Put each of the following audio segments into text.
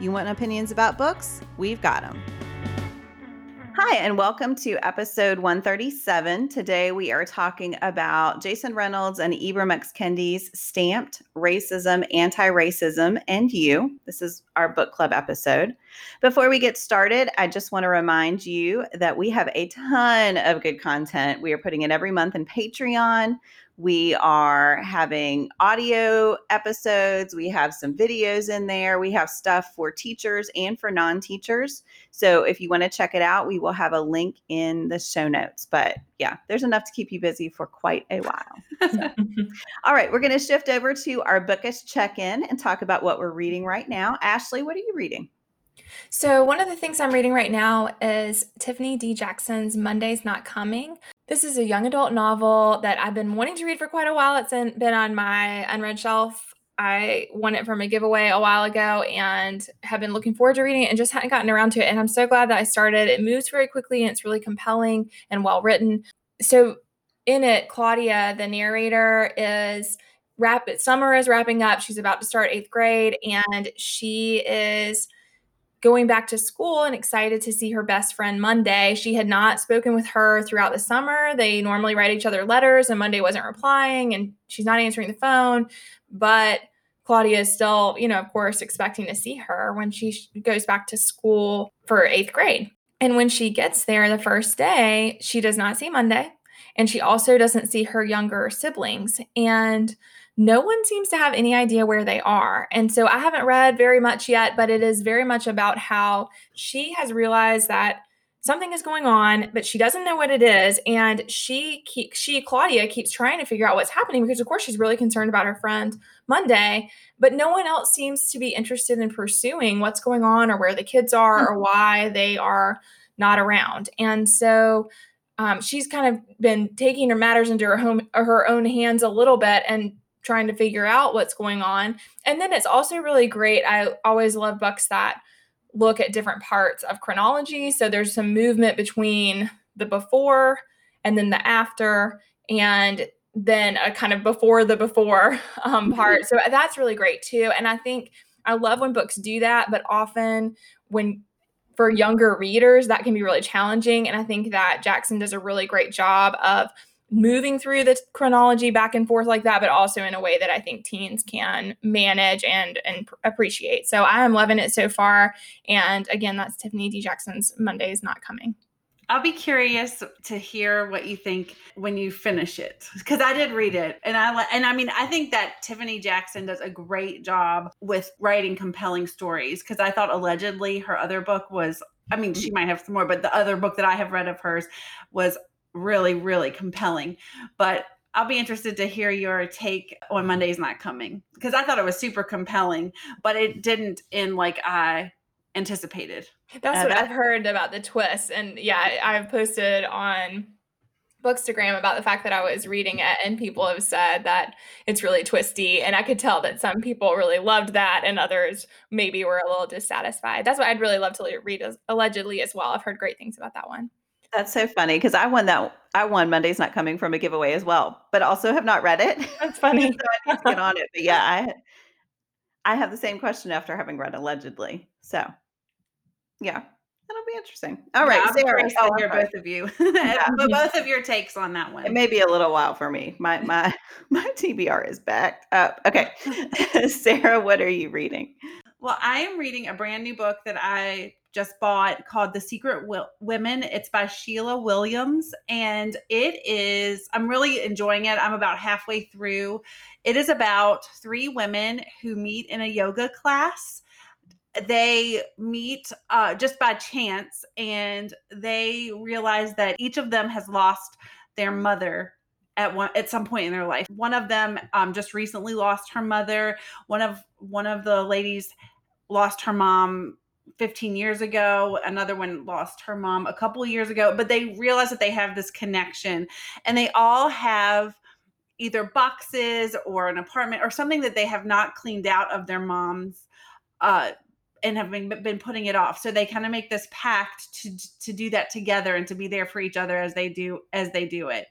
You want opinions about books? We've got them. Hi, and welcome to episode 137. Today we are talking about Jason Reynolds and Ibram X. Kendi's Stamped Racism, Anti Racism, and You. This is our book club episode. Before we get started, I just want to remind you that we have a ton of good content. We are putting it every month in Patreon. We are having audio episodes. We have some videos in there. We have stuff for teachers and for non teachers. So if you want to check it out, we will have a link in the show notes. But yeah, there's enough to keep you busy for quite a while. So. All right, we're going to shift over to our bookish check in and talk about what we're reading right now. Ashley, what are you reading? So, one of the things I'm reading right now is Tiffany D. Jackson's Monday's Not Coming. This is a young adult novel that I've been wanting to read for quite a while. It's been on my unread shelf. I won it from a giveaway a while ago and have been looking forward to reading it and just hadn't gotten around to it. And I'm so glad that I started. It moves very quickly and it's really compelling and well written. So, in it, Claudia, the narrator, is wrap summer is wrapping up. She's about to start eighth grade and she is going back to school and excited to see her best friend Monday. She had not spoken with her throughout the summer. They normally write each other letters, and Monday wasn't replying, and she's not answering the phone. But Claudia is still, you know, of course, expecting to see her when she goes back to school for eighth grade. And when she gets there the first day, she does not see Monday. And she also doesn't see her younger siblings. And no one seems to have any idea where they are. And so I haven't read very much yet, but it is very much about how she has realized that something is going on, but she doesn't know what it is. And she keep, she Claudia keeps trying to figure out what's happening because of course she's really concerned about her friend Monday, but no one else seems to be interested in pursuing what's going on or where the kids are or why they are not around. And so um, she's kind of been taking her matters into her home her own hands a little bit and trying to figure out what's going on. And then it's also really great. I always love books that look at different parts of chronology. So there's some movement between the before and then the after, and then a kind of before the before um, mm-hmm. part. So that's really great too. And I think I love when books do that, but often when for younger readers, that can be really challenging. And I think that Jackson does a really great job of moving through the chronology back and forth like that, but also in a way that I think teens can manage and and appreciate. So I am loving it so far. And again, that's Tiffany D. Jackson's Monday is Not Coming. I'll be curious to hear what you think when you finish it because I did read it and I and I mean I think that Tiffany Jackson does a great job with writing compelling stories because I thought allegedly her other book was I mean mm-hmm. she might have some more but the other book that I have read of hers was really, really compelling. But I'll be interested to hear your take on Monday's Not Coming because I thought it was super compelling, but it didn't end like I anticipated. That's uh, what that- I've heard about the twist. And yeah, I've posted on Bookstagram about the fact that I was reading it, and people have said that it's really twisty. And I could tell that some people really loved that, and others maybe were a little dissatisfied. That's what I'd really love to read, as, allegedly, as well. I've heard great things about that one. That's so funny because I won that. I won Monday's Not Coming from a giveaway as well, but also have not read it. That's funny. so I need to get on it. But yeah, I I have the same question after having read allegedly. So yeah, that'll be interesting. All right, yeah, Sarah, I'll oh, hear both of you, yeah. both of your takes on that one. It may be a little while for me. My my my TBR is backed up. Okay, Sarah, what are you reading? Well, I am reading a brand new book that I just bought called The Secret Women. It's by Sheila Williams and it is I'm really enjoying it. I'm about halfway through. It is about three women who meet in a yoga class. They meet uh, just by chance and they realize that each of them has lost their mother at one at some point in their life. One of them um, just recently lost her mother. One of one of the ladies lost her mom 15 years ago. Another one lost her mom a couple years ago, but they realize that they have this connection and they all have either boxes or an apartment or something that they have not cleaned out of their mom's uh, and have been, been putting it off. So they kind of make this pact to to do that together and to be there for each other as they do as they do it.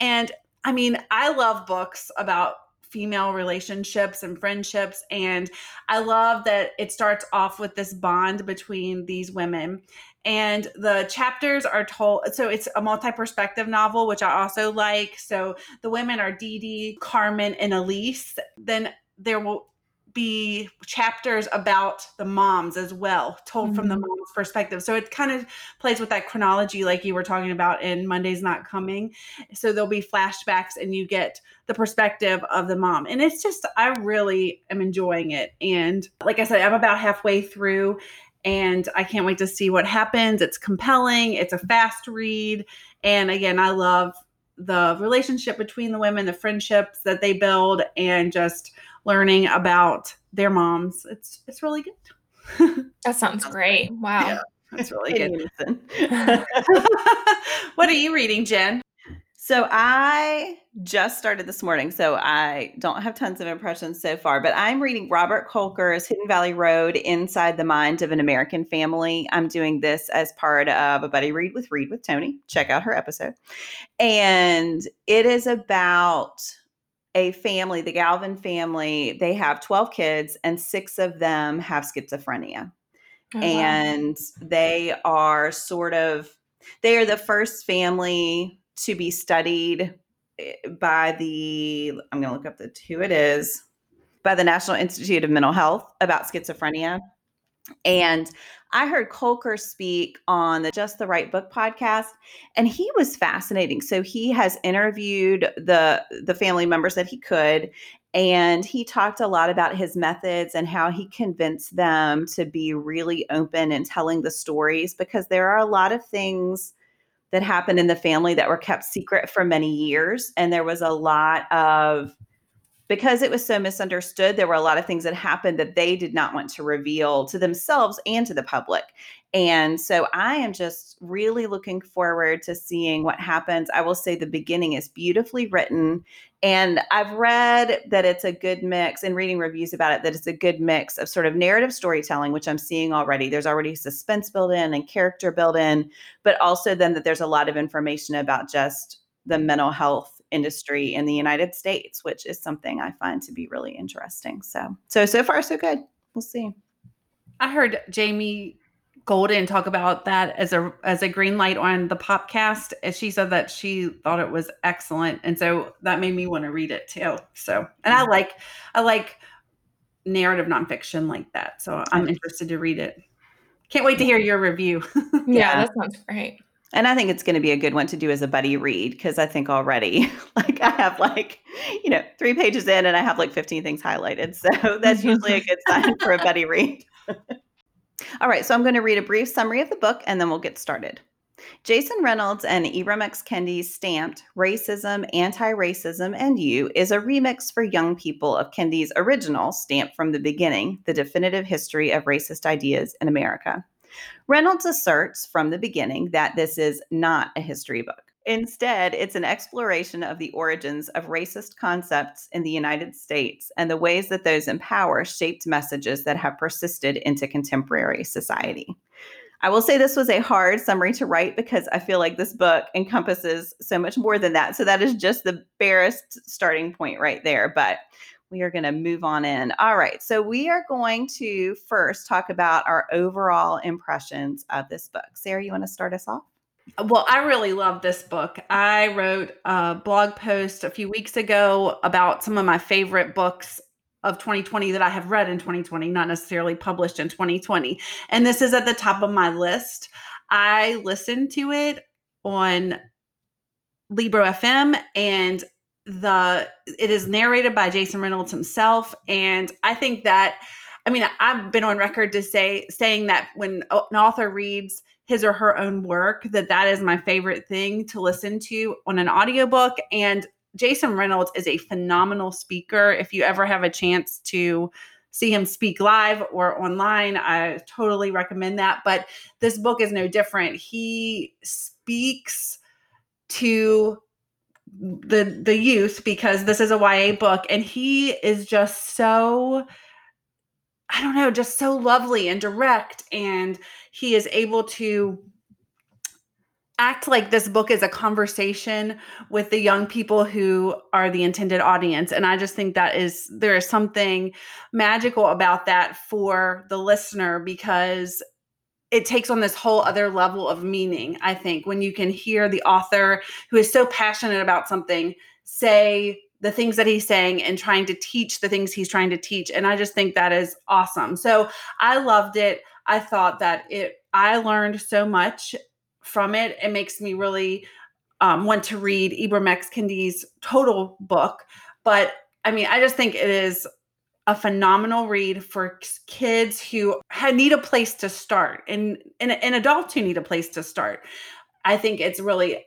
And I mean, I love books about female relationships and friendships and I love that it starts off with this bond between these women. And the chapters are told so it's a multi-perspective novel which i also like. So the women are dee dee carmen and elise. Then there will be chapters about the moms as well, told mm-hmm. from the mm-hmm. mom's perspective. So it kind of plays with that chronology, like you were talking about in Monday's Not Coming. So there'll be flashbacks and you get the perspective of the mom. And it's just, I really am enjoying it. And like I said, I'm about halfway through and I can't wait to see what happens. It's compelling, it's a fast read. And again, I love the relationship between the women, the friendships that they build, and just learning about their moms. It's it's really good. that sounds great. Wow. Yeah, it's really good. what are you reading, Jen? So I just started this morning, so I don't have tons of impressions so far, but I'm reading Robert Kolker's Hidden Valley Road Inside the Mind of an American Family. I'm doing this as part of a buddy read with Read with Tony. Check out her episode. And it is about a family, the Galvin family, they have 12 kids and six of them have schizophrenia. Oh, and wow. they are sort of they are the first family to be studied eh, by the I'm going to look up the who it is by the National Institute of Mental Health about schizophrenia. And I heard Kolker speak on the Just the Right Book podcast, and he was fascinating. So he has interviewed the the family members that he could, and he talked a lot about his methods and how he convinced them to be really open and telling the stories because there are a lot of things that happened in the family that were kept secret for many years, and there was a lot of because it was so misunderstood, there were a lot of things that happened that they did not want to reveal to themselves and to the public. And so I am just really looking forward to seeing what happens. I will say the beginning is beautifully written. And I've read that it's a good mix and reading reviews about it that it's a good mix of sort of narrative storytelling, which I'm seeing already. There's already suspense built in and character built in, but also then that there's a lot of information about just the mental health industry in the United States, which is something I find to be really interesting. So, so so far so good. We'll see. I heard Jamie Golden talk about that as a as a green light on the podcast, and she said that she thought it was excellent, and so that made me want to read it too. So, and I like I like narrative nonfiction like that, so I'm interested to read it. Can't wait to hear your review. yeah, yeah, that sounds great. And I think it's going to be a good one to do as a buddy read because I think already, like, I have like, you know, three pages in and I have like 15 things highlighted. So that's usually a good sign for a buddy read. All right. So I'm going to read a brief summary of the book and then we'll get started. Jason Reynolds and Ibram X. Kendi's stamped Racism, Anti Racism, and You is a remix for young people of Kendi's original Stamped from the Beginning, the definitive history of racist ideas in America. Reynolds asserts from the beginning that this is not a history book. Instead, it's an exploration of the origins of racist concepts in the United States and the ways that those in power shaped messages that have persisted into contemporary society. I will say this was a hard summary to write because I feel like this book encompasses so much more than that. So that is just the barest starting point right there. But we are going to move on in. All right. So we are going to first talk about our overall impressions of this book. Sarah, you want to start us off? Well, I really love this book. I wrote a blog post a few weeks ago about some of my favorite books of 2020 that I have read in 2020, not necessarily published in 2020. And this is at the top of my list. I listened to it on Libro FM and the it is narrated by Jason Reynolds himself and I think that I mean I've been on record to say saying that when an author reads his or her own work that that is my favorite thing to listen to on an audiobook and Jason Reynolds is a phenomenal speaker if you ever have a chance to see him speak live or online, I totally recommend that. But this book is no different. He speaks to the the youth because this is a YA book and he is just so I don't know, just so lovely and direct and he is able to act like this book is a conversation with the young people who are the intended audience and i just think that is there is something magical about that for the listener because it takes on this whole other level of meaning i think when you can hear the author who is so passionate about something say the things that he's saying and trying to teach the things he's trying to teach and i just think that is awesome so i loved it i thought that it i learned so much from it. It makes me really um, want to read Ibram X. Kendi's total book. But I mean, I just think it is a phenomenal read for kids who need a place to start and, and, and adults who need a place to start. I think it's really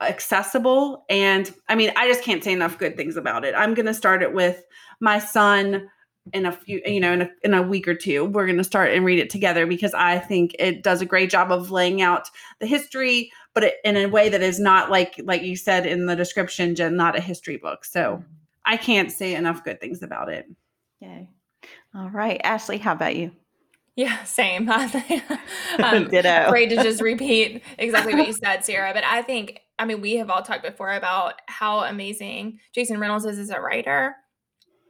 accessible. And I mean, I just can't say enough good things about it. I'm going to start it with my son in a few you know in a, in a week or two we're going to start and read it together because i think it does a great job of laying out the history but it, in a way that is not like like you said in the description jen not a history book so mm-hmm. i can't say enough good things about it yay all right ashley how about you yeah, same. um, Ditto. Great to just repeat exactly what you said, Sarah. But I think, I mean, we have all talked before about how amazing Jason Reynolds is as a writer.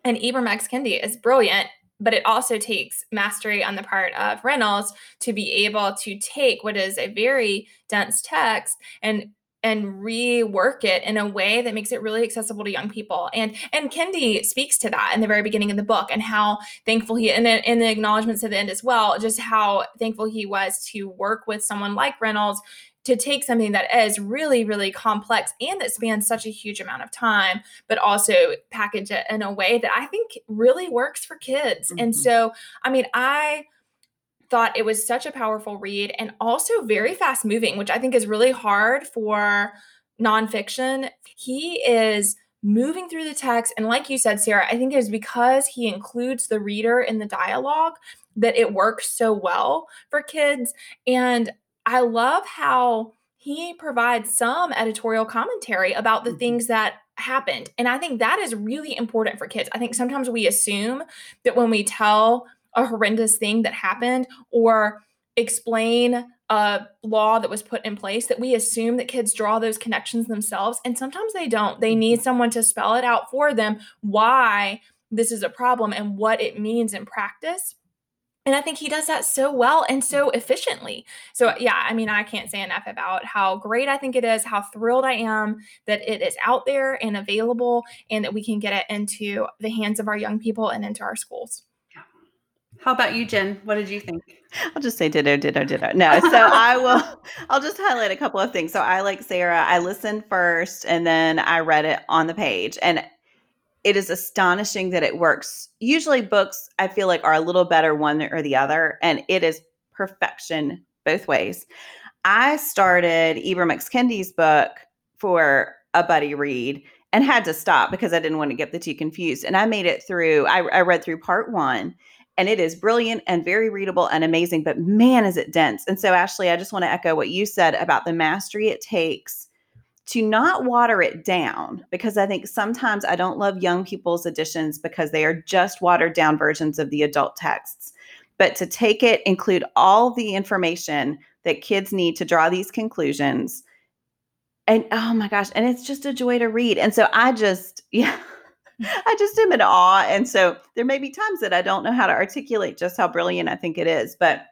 And Ibram X. Kendi is brilliant, but it also takes mastery on the part of Reynolds to be able to take what is a very dense text and and rework it in a way that makes it really accessible to young people. And and Kendi speaks to that in the very beginning of the book and how thankful he and in the acknowledgments at the end as well, just how thankful he was to work with someone like Reynolds to take something that is really, really complex and that spans such a huge amount of time, but also package it in a way that I think really works for kids. Mm-hmm. And so, I mean, I thought it was such a powerful read and also very fast moving, which I think is really hard for nonfiction. He is moving through the text. And like you said, Sarah, I think it is because he includes the reader in the dialogue that it works so well for kids. And I love how he provides some editorial commentary about the mm-hmm. things that happened. And I think that is really important for kids. I think sometimes we assume that when we tell a horrendous thing that happened or explain a law that was put in place that we assume that kids draw those connections themselves and sometimes they don't they need mm-hmm. someone to spell it out for them why this is a problem and what it means in practice and I think he does that so well and so efficiently. So, yeah, I mean, I can't say enough about how great I think it is, how thrilled I am that it is out there and available, and that we can get it into the hands of our young people and into our schools. How about you, Jen? What did you think? I'll just say ditto, ditto, ditto. No, so I will. I'll just highlight a couple of things. So I like Sarah. I listened first, and then I read it on the page, and it is astonishing that it works. Usually, books I feel like are a little better one or the other, and it is perfection both ways. I started Ibram X. Kendi's book for a buddy read and had to stop because I didn't want to get the two confused. And I made it through, I, I read through part one, and it is brilliant and very readable and amazing, but man, is it dense. And so, Ashley, I just want to echo what you said about the mastery it takes to not water it down because I think sometimes I don't love young people's editions because they are just watered down versions of the adult texts. But to take it, include all the information that kids need to draw these conclusions. And oh my gosh, and it's just a joy to read. And so I just, yeah, I just am in awe. And so there may be times that I don't know how to articulate just how brilliant I think it is. But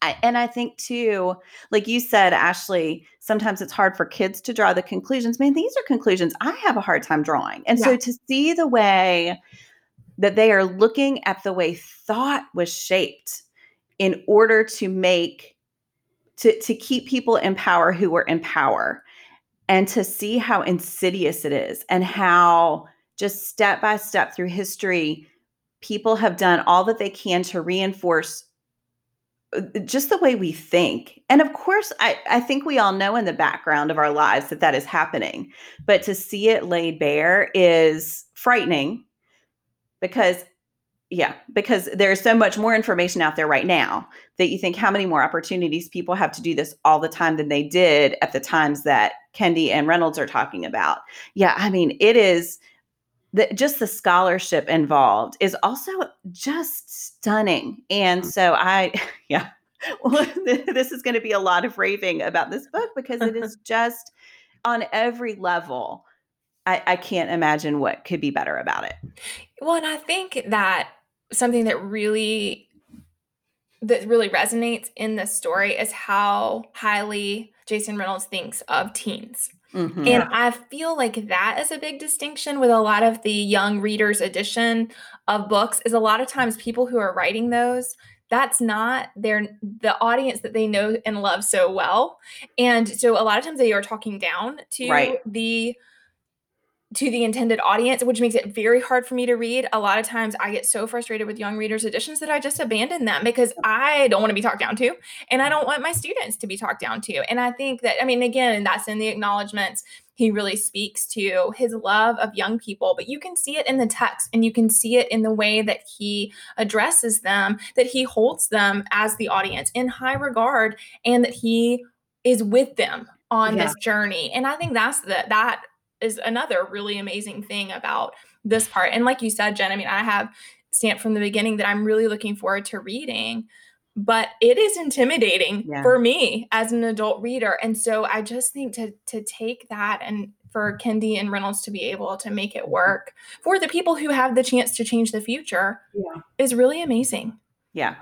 I, and I think too, like you said, Ashley, sometimes it's hard for kids to draw the conclusions. Man, these are conclusions I have a hard time drawing. And yeah. so to see the way that they are looking at the way thought was shaped in order to make to, to keep people in power who were in power and to see how insidious it is and how just step by step through history people have done all that they can to reinforce uh, just the way we think. And of course, I, I think we all know in the background of our lives that that is happening. But to see it laid bare is frightening because yeah, because there's so much more information out there right now that you think how many more opportunities people have to do this all the time than they did at the times that Kendi and Reynolds are talking about. Yeah, I mean, it is the, just the scholarship involved is also just stunning. And mm. so I, yeah, this is going to be a lot of raving about this book because it is just on every level. I, I can't imagine what could be better about it. Well, and I think that something that really that really resonates in this story is how highly Jason Reynolds thinks of teens. Mm-hmm. And I feel like that is a big distinction with a lot of the young readers edition of books is a lot of times people who are writing those that's not their the audience that they know and love so well. And so a lot of times they are talking down to right. the to the intended audience, which makes it very hard for me to read. A lot of times I get so frustrated with young readers editions that I just abandon them because I don't want to be talked down to and I don't want my students to be talked down to. And I think that, I mean, again, that's in the acknowledgments. He really speaks to his love of young people, but you can see it in the text and you can see it in the way that he addresses them, that he holds them as the audience in high regard and that he is with them on yeah. this journey. And I think that's the that is another really amazing thing about this part. And like you said, Jen, I mean, I have stamped from the beginning that I'm really looking forward to reading, but it is intimidating yeah. for me as an adult reader. And so I just think to to take that and for Kendi and Reynolds to be able to make it work for the people who have the chance to change the future yeah. is really amazing. Yeah,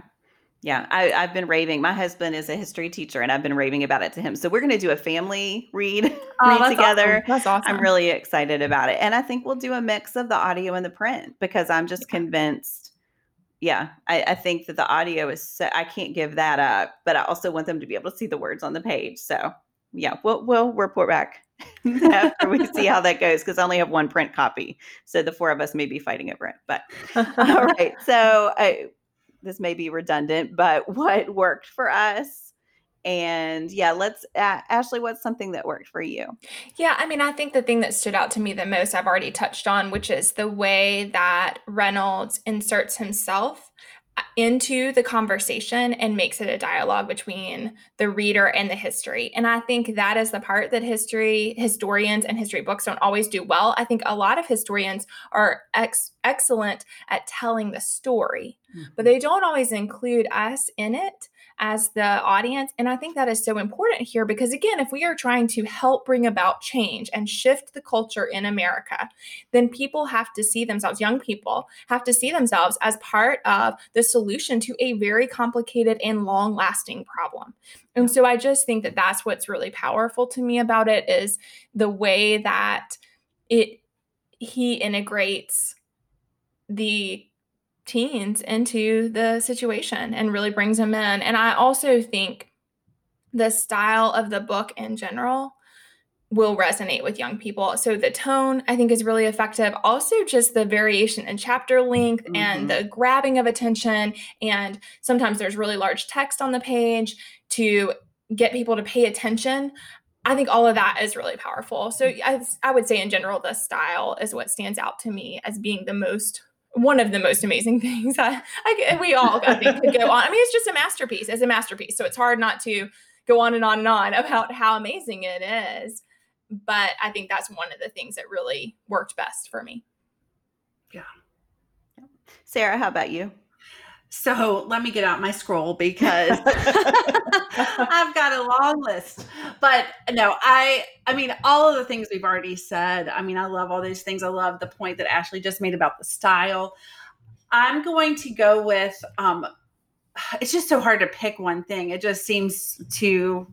yeah, I, have been raving. My husband is a history teacher, and I've been raving about it to him. So we're going to do a family read, oh, read together. Awesome. That's awesome. I'm really excited about it, and I think we'll do a mix of the audio and the print because I'm just yeah. convinced. Yeah, I, I, think that the audio is. So, I can't give that up, but I also want them to be able to see the words on the page. So yeah, we'll we'll report back after we see how that goes because I only have one print copy, so the four of us may be fighting over it. But all right, so. I, this may be redundant, but what worked for us. And yeah, let's, uh, Ashley, what's something that worked for you? Yeah, I mean, I think the thing that stood out to me the most, I've already touched on, which is the way that Reynolds inserts himself into the conversation and makes it a dialogue between the reader and the history. And I think that is the part that history historians and history books don't always do well. I think a lot of historians are ex- excellent at telling the story, mm-hmm. but they don't always include us in it as the audience. And I think that is so important here because, again, if we are trying to help bring about change and shift the culture in America, then people have to see themselves, young people have to see themselves as part of the solution to a very complicated and long lasting problem. And so I just think that that's what's really powerful to me about it is the way that it he integrates the teens into the situation and really brings them in. And I also think the style of the book in general will resonate with young people. So the tone I think is really effective. Also just the variation in chapter length mm-hmm. and the grabbing of attention and sometimes there's really large text on the page to get people to pay attention. I think all of that is really powerful. So I, I would say in general the style is what stands out to me as being the most one of the most amazing things. I, I we all I think could go on. I mean, it's just a masterpiece. It's a masterpiece. So it's hard not to go on and on and on about how amazing it is. But I think that's one of the things that really worked best for me. Yeah. Sarah, how about you? So let me get out my scroll because I've got a long list. But no, I I mean all of the things we've already said. I mean, I love all these things. I love the point that Ashley just made about the style. I'm going to go with um it's just so hard to pick one thing. It just seems to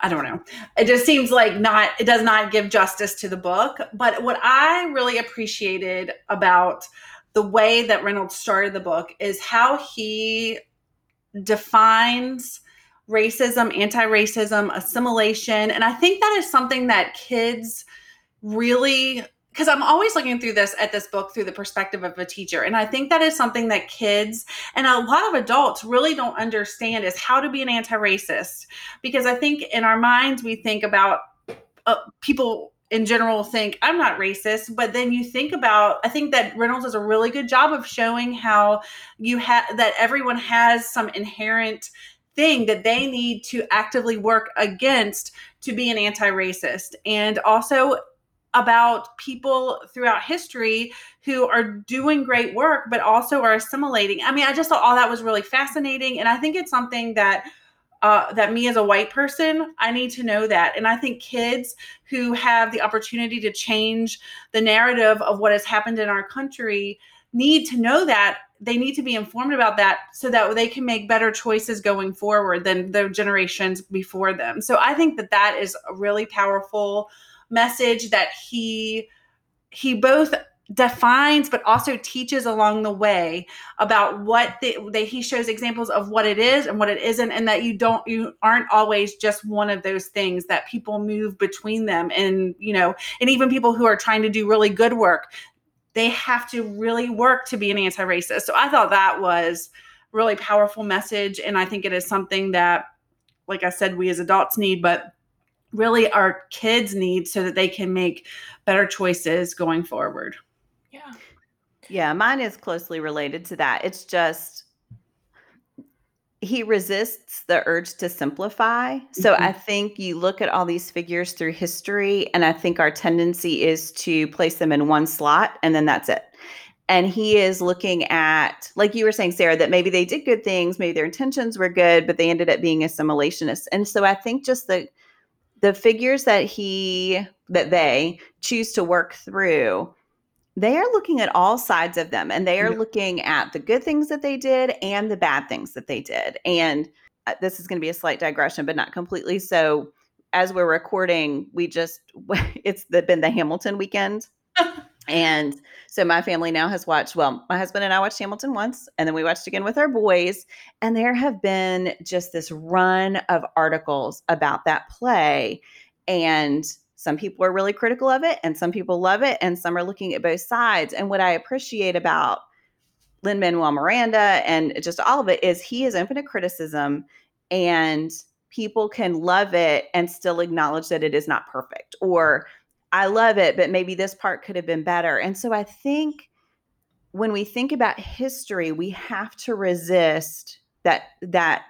I don't know. It just seems like not it does not give justice to the book. But what I really appreciated about the way that Reynolds started the book is how he defines racism, anti racism, assimilation. And I think that is something that kids really because I'm always looking through this at this book through the perspective of a teacher. And I think that is something that kids and a lot of adults really don't understand is how to be an anti racist. Because I think in our minds, we think about uh, people in general think I'm not racist, but then you think about I think that Reynolds does a really good job of showing how you have that everyone has some inherent thing that they need to actively work against to be an anti-racist and also about people throughout history who are doing great work but also are assimilating. I mean, I just thought all that was really fascinating and I think it's something that uh, that me as a white person, I need to know that. And I think kids who have the opportunity to change the narrative of what has happened in our country need to know that. They need to be informed about that so that they can make better choices going forward than the generations before them. So I think that that is a really powerful message that he he both defines but also teaches along the way about what the, they, he shows examples of what it is and what it isn't and that you don't you aren't always just one of those things that people move between them and you know and even people who are trying to do really good work they have to really work to be an anti-racist so i thought that was really powerful message and i think it is something that like i said we as adults need but really our kids need so that they can make better choices going forward. Yeah, mine is closely related to that. It's just he resists the urge to simplify. So Mhm. I think you look at all these figures through history, and I think our tendency is to place them in one slot and then that's it. And he is looking at, like you were saying, Sarah, that maybe they did good things, maybe their intentions were good, but they ended up being assimilationists. And so I think just the the figures that he that they choose to work through they are looking at all sides of them and they are Yeah. looking at the good things that they did and the bad things that they did and uh, this is going to be a slight digression but not completely so as we're recording we just it's the, been the hamilton weekend and so my family now has watched well my husband and i watched hamilton once and then we watched again with our boys and there have been just this run of articles about that play and some people are really critical of it and some people love it and some are looking at both sides and what i appreciate about lin manuel miranda and just all of it is he is open to criticism and people can love it and still acknowledge that it is not perfect or i love it but maybe this part could have been better. And so i think when we think about history we have to resist that that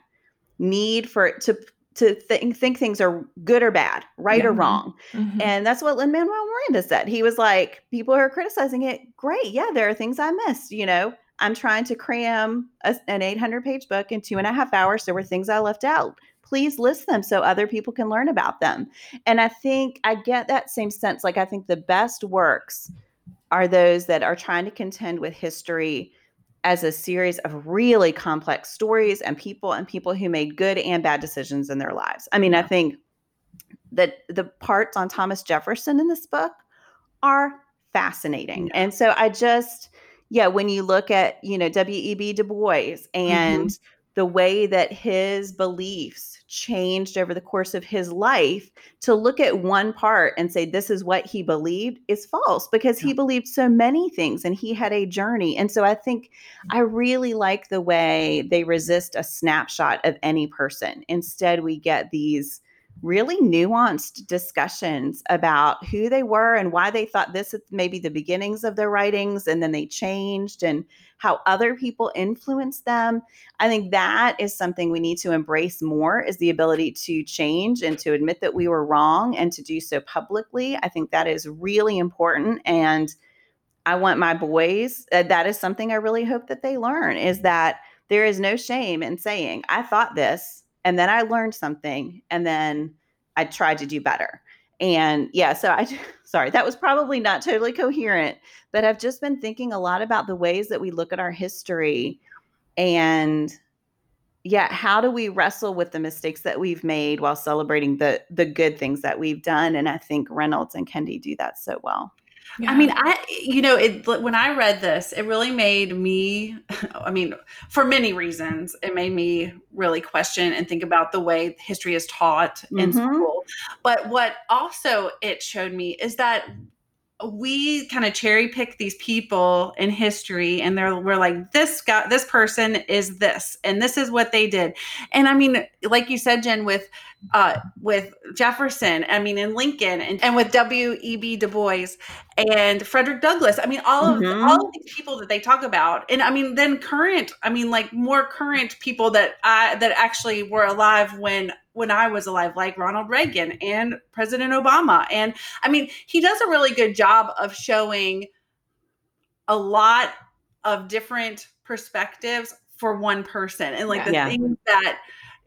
need for to to think, think things are good or bad right or Yeah. wrong Mhm. and that's what Lin Manuel Miranda said. He was like, people are criticizing it. Great. Yeah, there are things I missed. You know, I'm trying to cram a, an 800 page book in two and a half hours. There were things I left out. Please list them so other people can learn about them. And I think I get that same sense. Like, I think the best works are those that are trying to contend with history as a series of really complex stories and people and people who made good and bad decisions in their lives. I mean, I think that the parts on Thomas Jefferson in this book are fascinating. And so I just, yeah, when you look at, you know, W.E.B. Du Bois mm-hmm. and the way that his beliefs changed over the course of his life, to look at one part and say this is what he believed is false because he believed so many things and he had a journey. And so I think mm-hmm. I really like the way they resist a snapshot of any person. Instead, we get these really nuanced discussions about who they were and why they thought this is maybe the beginnings of their writings and then they changed and how other people influenced them. I think that is something we need to embrace more is the ability to change and to admit that we were wrong and to do so publicly. I think that is really important and i want my boys uh, that is something i really hope that they learn is that there is no shame in saying i thought this and then I learned something and then I tried to do better. And yeah, so I sorry, that was probably not totally coherent, but I've just been thinking a lot about the ways that we look at our history and yeah, how do we wrestle with the mistakes that we've made while celebrating the the good things that we've done? And I think Reynolds and Kendi do that so well. Yeah. I mean, I you know, it when I read this, it really made me I mean, for many reasons, it made me really question and think about the way history is taught in Mhm. school. But what also it showed me is that we kind of cherry pick these people in history and they're we're like this guy this person is this and this is what they did. And i mean like you said jen with uh with jefferson i mean in lincoln and, and with w.e.b du bois and frederick douglass. I mean all of Mhm. all of these people that they talk about. And i mean then current i mean like more current people that i that actually were alive when when i was alive like ronald mm-hmm. reagan and president obama. And I mean, he does a really good job of showing a lot of different perspectives for one person and like the Yeah. things that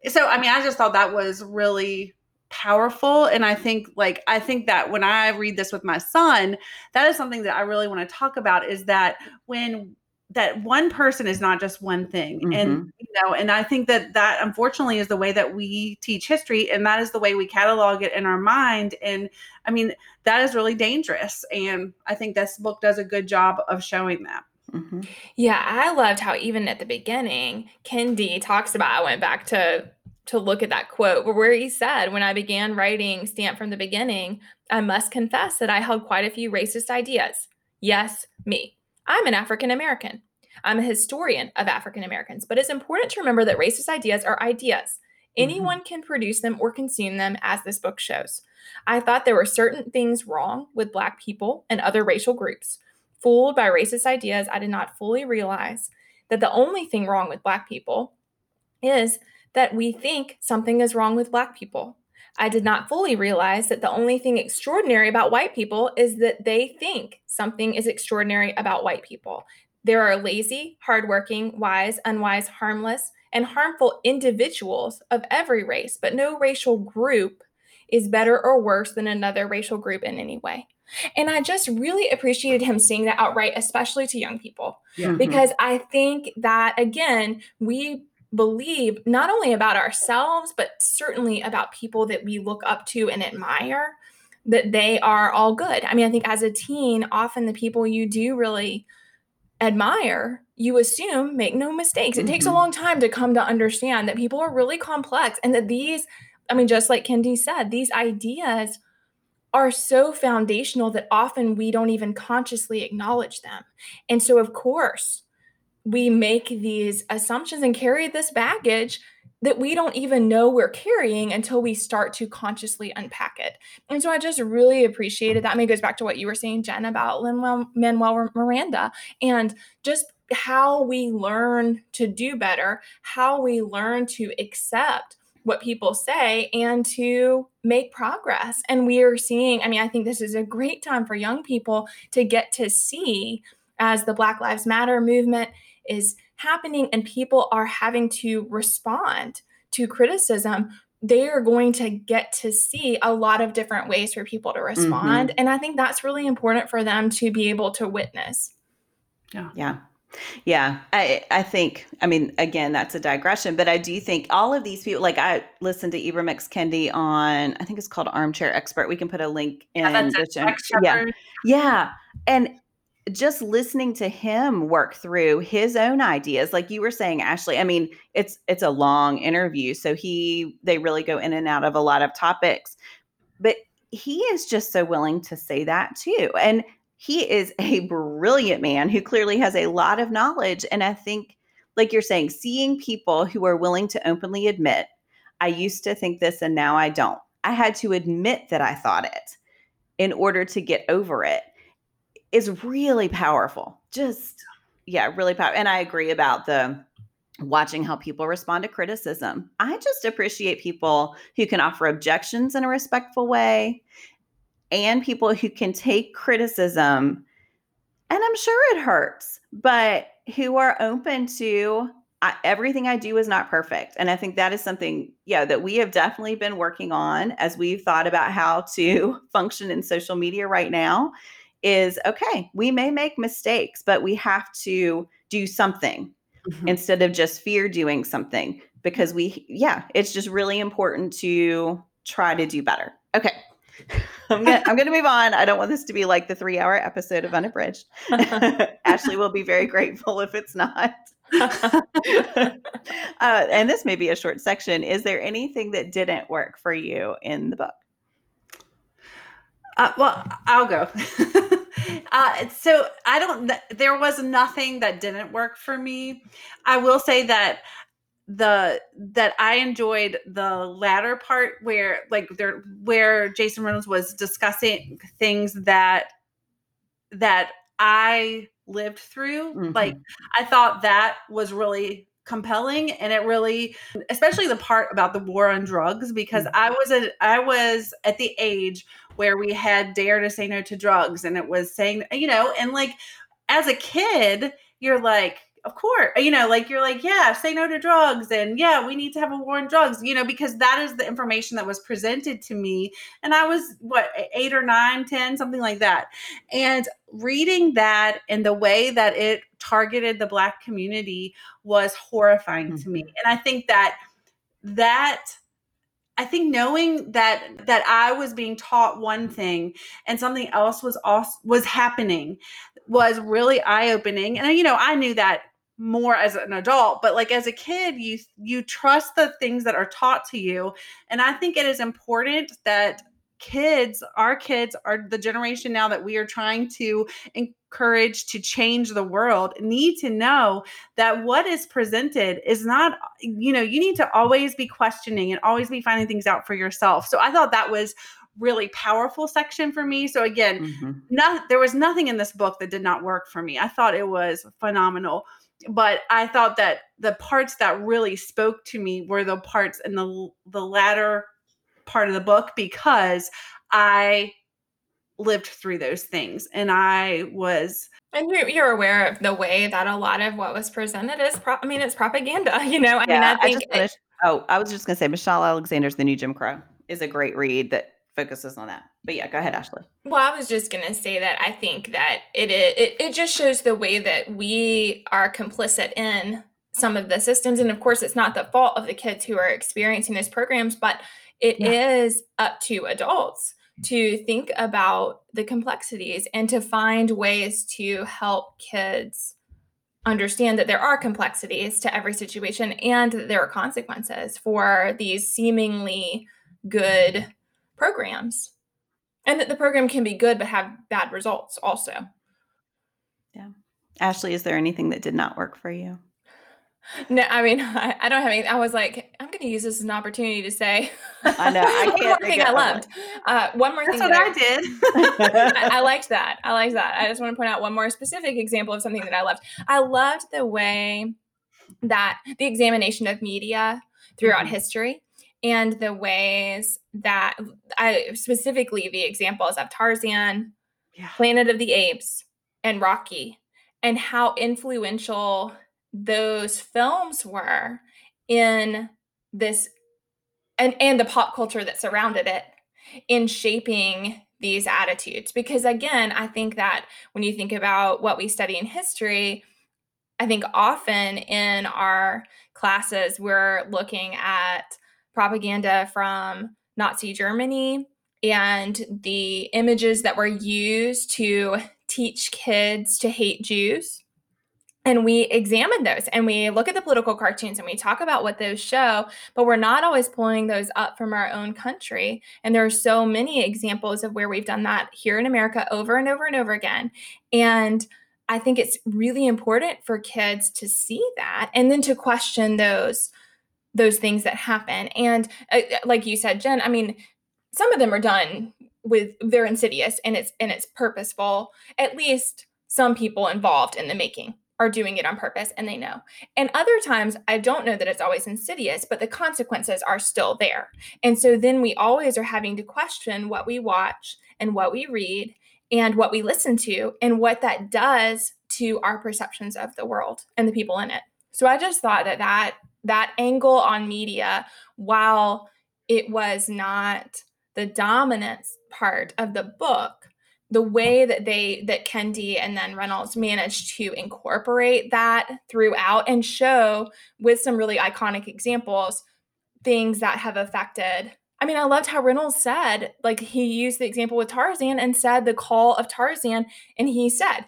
so I mean, I just thought that was really powerful. And I think like I think that when I read this with my son, that is something that I really want to talk about is that when that one person is not just one thing and you know and i think that that unfortunately is the way that we teach history and that is the way we catalog it in our mind and i mean that is really dangerous and i think this book does a good job of showing that Mhm. Yeah, I loved how even at the beginning, Kendi talks about. I went back to to look at that quote where he said, "When I began writing Stamp from the beginning, I must confess that I held quite a few racist ideas. Yes, me. I'm an African American. I'm a historian of African Americans, but it's important to remember that racist ideas are ideas. Mm-hmm. Anyone can produce them or consume them, as this book shows. I thought there were certain things wrong with Black people and other racial groups. Fooled by racist ideas, I did not fully realize that the only thing wrong with Black people is that we think something is wrong with Black people. I did not fully realize that the only thing extraordinary about white people is that they think something is extraordinary about white people. There are lazy, hardworking, wise, unwise, harmless, and harmful individuals of every race, but no racial group is better or worse than another racial group in any way. And I just really appreciated him saying that outright, especially to young people, Yeah. Mm-hmm. because I think that, again, we believe not only about ourselves, but certainly about people that we look up to and admire, that they are all good. I mean, I think as a teen, often the people you do really admire, you assume make no mistakes. It takes a Mhm. long time to come to understand that people are really complex and that these, I mean, just like Kendi said, these ideas are so foundational that often we don't even consciously acknowledge them. And so, of course, we make these assumptions and carry this baggage that we don't even know we're carrying until we start to consciously unpack it. And so I just really appreciated that. I mean, it goes back to what you were saying, Jen, about Manuel Miranda and just how we learn to do better, how we learn to accept what people say and to make progress. And we are seeing, I mean, I think this is a great time for young people to get to see as the Black Lives Matter movement is happening and people are having to respond to criticism, they are going to get to see a lot of different ways for people to respond. And I think that's really important for them to be able to witness. Yeah. Yeah. yeah I I think I mean again that's a digression, but I do think all of these people like I listened to Ibram X Kendi on I think it's called Armchair Expert. We can put a link in that's the show. Yeah. Yeah. And just listening to him work through his own ideas like you were saying Ashley. I mean, it's it's a long interview, so he they really go in and out of a lot of topics. But he is just so willing to say that too. And he is a brilliant man who clearly has a lot of knowledge and I think like you're saying seeing people who are willing to openly admit I used to think this and now I don't. I had to admit that I thought it in order to get over it is really powerful. Just yeah, really powerful. And I agree about the watching how people respond to criticism. I just appreciate people who can offer objections in a respectful way and people who can take criticism and I'm sure it hurts, but who are open to I, everything I do is not perfect. And I think that is something, yeah, that we have definitely been working on as we've thought about how to function in social media right now is okay, we may make mistakes, but we have to do something Mhm. instead of just fear doing something because we, yeah, it's just really important to try to do better. Okay. I'm gonna, I'm gonna move on. I don't want this to be like the three hour episode of Unabridged. Ashley will be very grateful if it's not. uh, and this may be a short section. Is there anything that didn't work for you in the book? Uh, well, I'll go. Uh, so I don't. There was nothing that didn't work for me. I will say that the that I enjoyed the latter part where like there where Jason Reynolds was discussing things that that I lived through. Mm-hmm. Like I thought that was really compelling and it really especially the part about the war on drugs because mm-hmm. I was at I was at the age where we had dare to say no to drugs and it was saying you know and like as a kid you're like of course you know like you're like yeah say no to drugs and yeah we need to have a war on drugs you know because that is the information that was presented to me and i was what eight or nine ten something like that and reading that and the way that it targeted the black community was horrifying mm-hmm. to me mm-hmm. and i think that that I think knowing that that I was being taught one thing and something else was also was happening was really eye opening. And you know, I knew that more as an adult but like as a kid you you trust the things that are taught to you and i think it is important that kids our kids are the generation now that we are trying to encourage to change the world need to know that what is presented is not you know you need to always be questioning and always be finding things out for yourself so i thought that was really powerful section for me. So again, mm-hmm. not there was nothing in this book that did not work for me. I thought it was phenomenal but I thought that the parts that really spoke to me were the parts in the the latter part of the book because I lived through those things and I was and you're, you're aware of the way that a lot of what was presented is pro- I mean it's propaganda you know I yeah, mean I think I it, oh I was just gonna say Michelle Alexander's The New Jim Crow is a great read that focuses on that. But yeah, go ahead, Ashley. Well, I was just gonna say that I think that it it it just shows the way that we are complicit in some of the systems, and of course, it's not the fault of the kids who are experiencing those programs, but it yeah. is up to adults to think about the complexities and to find ways to help kids understand that there are complexities to every situation and that there are consequences for these seemingly good programs. And that the program can be good but have bad results also. Yeah. Ashley is there anything that did not work for you no i mean i, I don't have any i was like i'm going to use this as an opportunity to say i know i one more thing i loved. Uh, one more That's thing what i, I did. I, I liked that i liked that. I just want to point out one more specific example of something that i loved. I loved the way that the examination of media throughout mm-hmm. history and the ways that I specifically the examples of Tarzan, yeah. Planet of the Apes, and Rocky, and how influential those films were in this and and the pop culture that surrounded it in shaping these attitudes because again i think that when you think about what we study in history i think often in our classes we're looking at propaganda from Nazi Germany and the images that were used to teach kids to hate Jews. And we examine those and we look at the political cartoons and we talk about what those show, but we're not always pulling those up from our own country. And there are so many examples of where we've done that here in America over and over and over again. And I think it's really important for kids to see that and then to question those those things that happen. And uh, uh, like you said, Jen, I mean, some of them are done with they're insidious and it's and it's purposeful. At least some people involved in the making are doing it on purpose and they know. And other times, I don't know that it's always insidious, but the consequences are still there. And so then we always are having to question what we watch and what we read and what we listen to and what that does to our perceptions of the world and the people in it. So I just thought that that that angle on media while it was not the dominant part of the book the way that they that kendi and then reynolds managed to incorporate that throughout and show with some really iconic examples things that have affected i mean i loved how reynolds said like he used the example with tarzan and said the call of tarzan and he said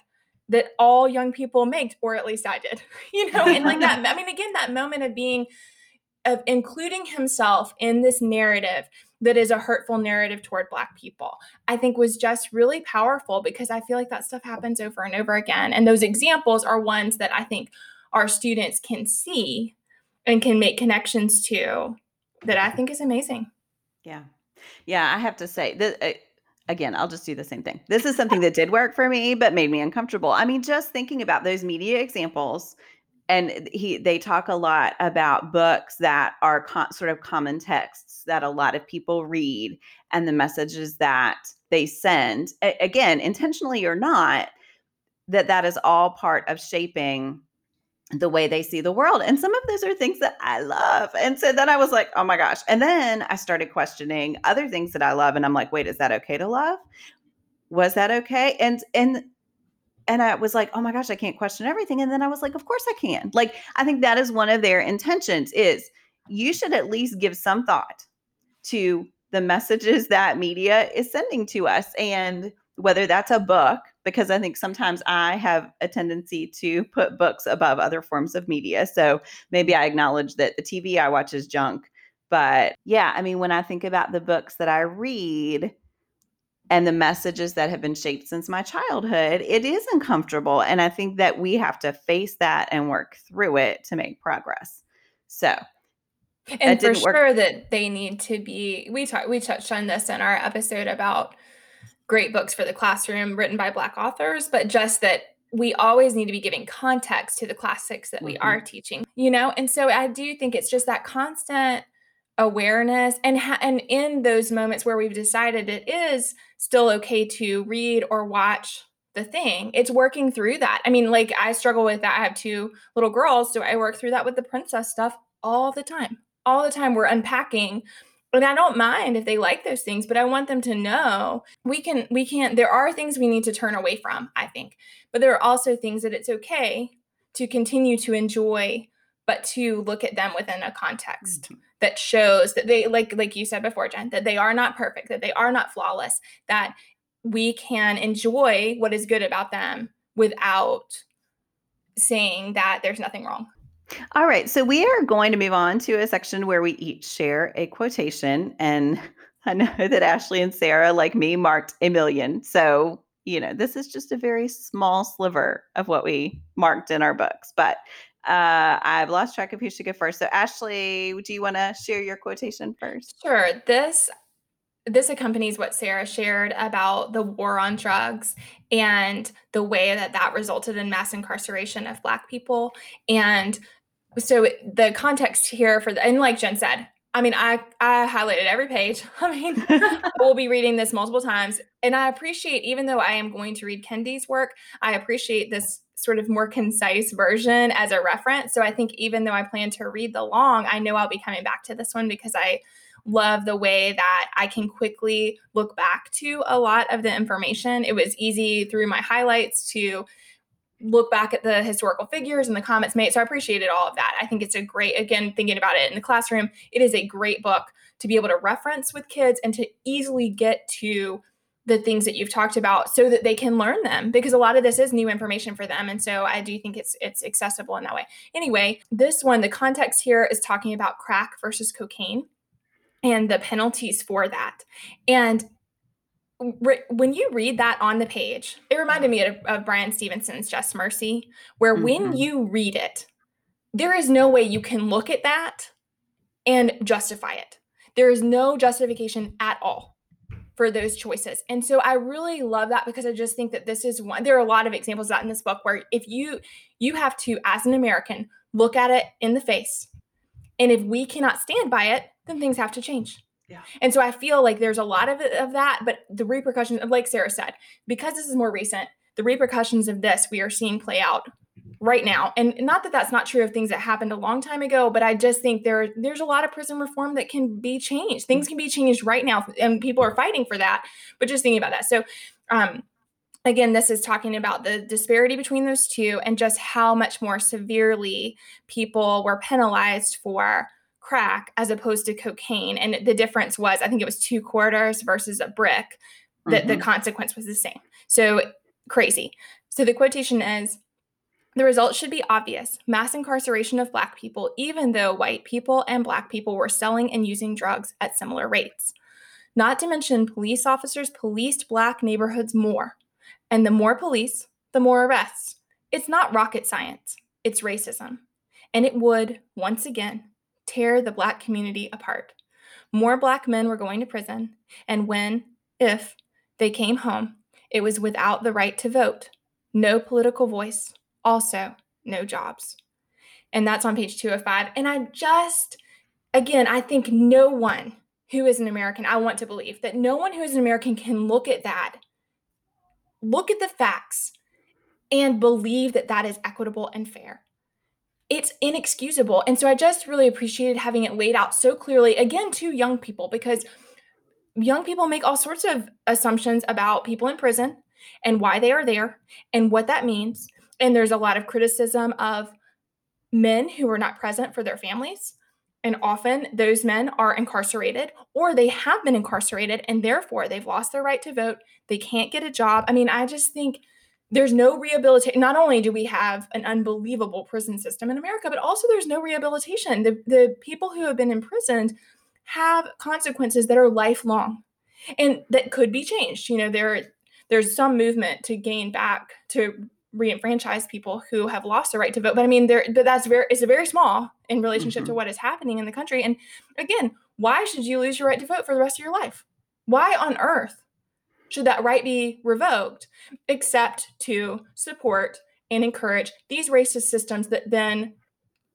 that all young people make, or at least I did, you know, and like that. I mean, again, that moment of being, of including himself in this narrative that is a hurtful narrative toward black people i think was just really powerful because i feel like that stuff happens over and over again. And those examples are ones that i think our students can see and can make connections to that i think is amazing. Yeah. Yeah i have to say that uh, again i'll just do the same thing. This is something that did work for me but made me uncomfortable. I mean just thinking about those media examples and he they talk a lot about books that are co- sort of common texts that a lot of people read and the messages that they send a- again intentionally or not that that is all part of shaping the way they see the world and some of those are things that i love and so then i was like oh my gosh and then i started questioning other things that i love and i'm like wait is that okay to love was that okay and and and I was like, oh my gosh, I can't question everything. And then I was like, of course I can. Like, I think that is one of their intentions is you should at least give some thought to the messages that media is sending to us. And whether that's a book, because I think sometimes I have a tendency to put books above other forms of media. So maybe I acknowledge that the TV I watch is junk. But yeah, I mean, when I think about the books that I read, and the messages that have been shaped since my childhood, it is uncomfortable. And I think that we have to face that and work through it to make progress. So, and for sure work. that they need to be, we talked, we touched on this in our episode about great books for the classroom written by Black authors, but just that we always need to be giving context to the classics that we mm-hmm. are teaching, you know? And so I do think it's just that constant awareness and ha- and in those moments where we've decided it is still okay to read or watch the thing it's working through that i mean like i struggle with that i have two little girls so i work through that with the princess stuff all the time all the time we're unpacking and i don't mind if they like those things but i want them to know we can we can't there are things we need to turn away from i think but there are also things that it's okay to continue to enjoy but to look at them within a context mm-hmm. that shows that they like like you said before jen that they are not perfect that they are not flawless that we can enjoy what is good about them without saying that there's nothing wrong all right so we are going to move on to a section where we each share a quotation and i know that ashley and sarah like me marked a million so you know this is just a very small sliver of what we marked in our books but uh, I've lost track of who should go first. So, Ashley, do you want to share your quotation first? Sure. This this accompanies what Sarah shared about the war on drugs and the way that that resulted in mass incarceration of Black people. And so, the context here for the and like Jen said, I mean, I I highlighted every page. I mean, we'll be reading this multiple times, and I appreciate, even though I am going to read Kendi's work, I appreciate this sort of more concise version as a reference. So I think even though I plan to read the long, I know I'll be coming back to this one because I love the way that I can quickly look back to a lot of the information. It was easy through my highlights to look back at the historical figures and the comments made. So I appreciated all of that. I think it's a great, again, thinking about it in the classroom, it is a great book to be able to reference with kids and to easily get to the things that you've talked about so that they can learn them because a lot of this is new information for them and so i do think it's it's accessible in that way anyway this one the context here is talking about crack versus cocaine and the penalties for that and re- when you read that on the page it reminded me of, of bryan stevenson's just mercy where mm-hmm. when you read it there is no way you can look at that and justify it there is no justification at all for those choices. And so I really love that because I just think that this is one there are a lot of examples of that in this book where if you you have to as an American look at it in the face. And if we cannot stand by it, then things have to change. Yeah. And so I feel like there's a lot of of that, but the repercussions like Sarah said, because this is more recent, the repercussions of this we are seeing play out right now and not that that's not true of things that happened a long time ago but i just think there there's a lot of prison reform that can be changed things can be changed right now and people are fighting for that but just thinking about that so um again this is talking about the disparity between those two and just how much more severely people were penalized for crack as opposed to cocaine and the difference was i think it was two quarters versus a brick that mm-hmm. the consequence was the same so crazy so the quotation is the result should be obvious mass incarceration of Black people, even though white people and Black people were selling and using drugs at similar rates. Not to mention, police officers policed black neighborhoods more. And the more police, the more arrests. It's not rocket science, it's racism. And it would, once again, tear the black community apart. More black men were going to prison, and when, if, they came home, it was without the right to vote, no political voice, also no jobs. And that's on page 205. And I just, again, I think no one who is an American, I want to believe that no one who is an American can look at that, look at the facts, and believe that that is equitable and fair. It's inexcusable. And so I just really appreciated having it laid out so clearly, again, to young people, because young people make all sorts of assumptions about people in prison and why they are there and what that means. And there's a lot of criticism of men who are not present for their families. And often those men are incarcerated or they have been incarcerated and therefore they've lost their right to vote. They can't get a job. I mean, I just think there's no rehabilitation. Not only do we have an unbelievable prison system in America, but also there's no rehabilitation. The, the people who have been imprisoned have consequences that are lifelong and that could be changed. You know, there there's some movement to gain back to re-enfranchise people who have lost the right to vote. But I mean, there but that's very it's a very small in relationship mm-hmm. to what is happening in the country. And again, why should you lose your right to vote for the rest of your life? Why on earth should that right be revoked except to support and encourage these racist systems that then